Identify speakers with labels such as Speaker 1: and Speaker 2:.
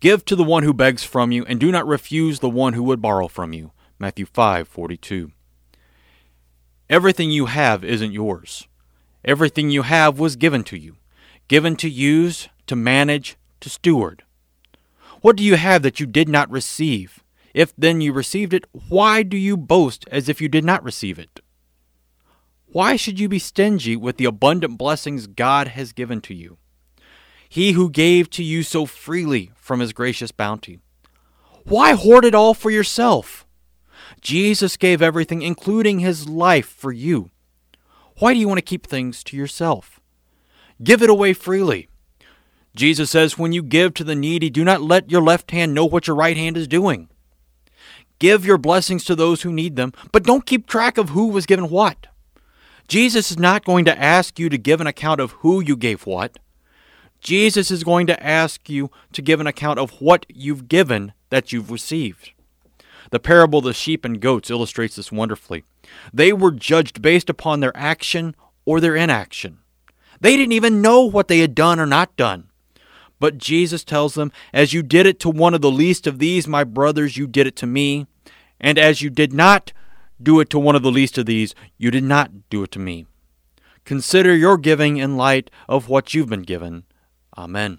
Speaker 1: Give to the one who begs from you, and do not refuse the one who would borrow from you. Matthew 5:42. Everything you have isn't yours. Everything you have was given to you, given to use, to manage, to steward. What do you have that you did not receive? If then you received it, why do you boast as if you did not receive it? Why should you be stingy with the abundant blessings God has given to you? He who gave to you so freely from his gracious bounty. Why hoard it all for yourself? Jesus gave everything, including his life, for you. Why do you want to keep things to yourself? Give it away freely. Jesus says, When you give to the needy, do not let your left hand know what your right hand is doing. Give your blessings to those who need them, but don't keep track of who was given what. Jesus is not going to ask you to give an account of who you gave what. Jesus is going to ask you to give an account of what you've given that you've received. The parable of the sheep and goats illustrates this wonderfully. They were judged based upon their action or their inaction. They didn't even know what they had done or not done. But Jesus tells them, As you did it to one of the least of these, my brothers, you did it to me. And as you did not do it to one of the least of these, you did not do it to me. Consider your giving in light of what you've been given. Amen.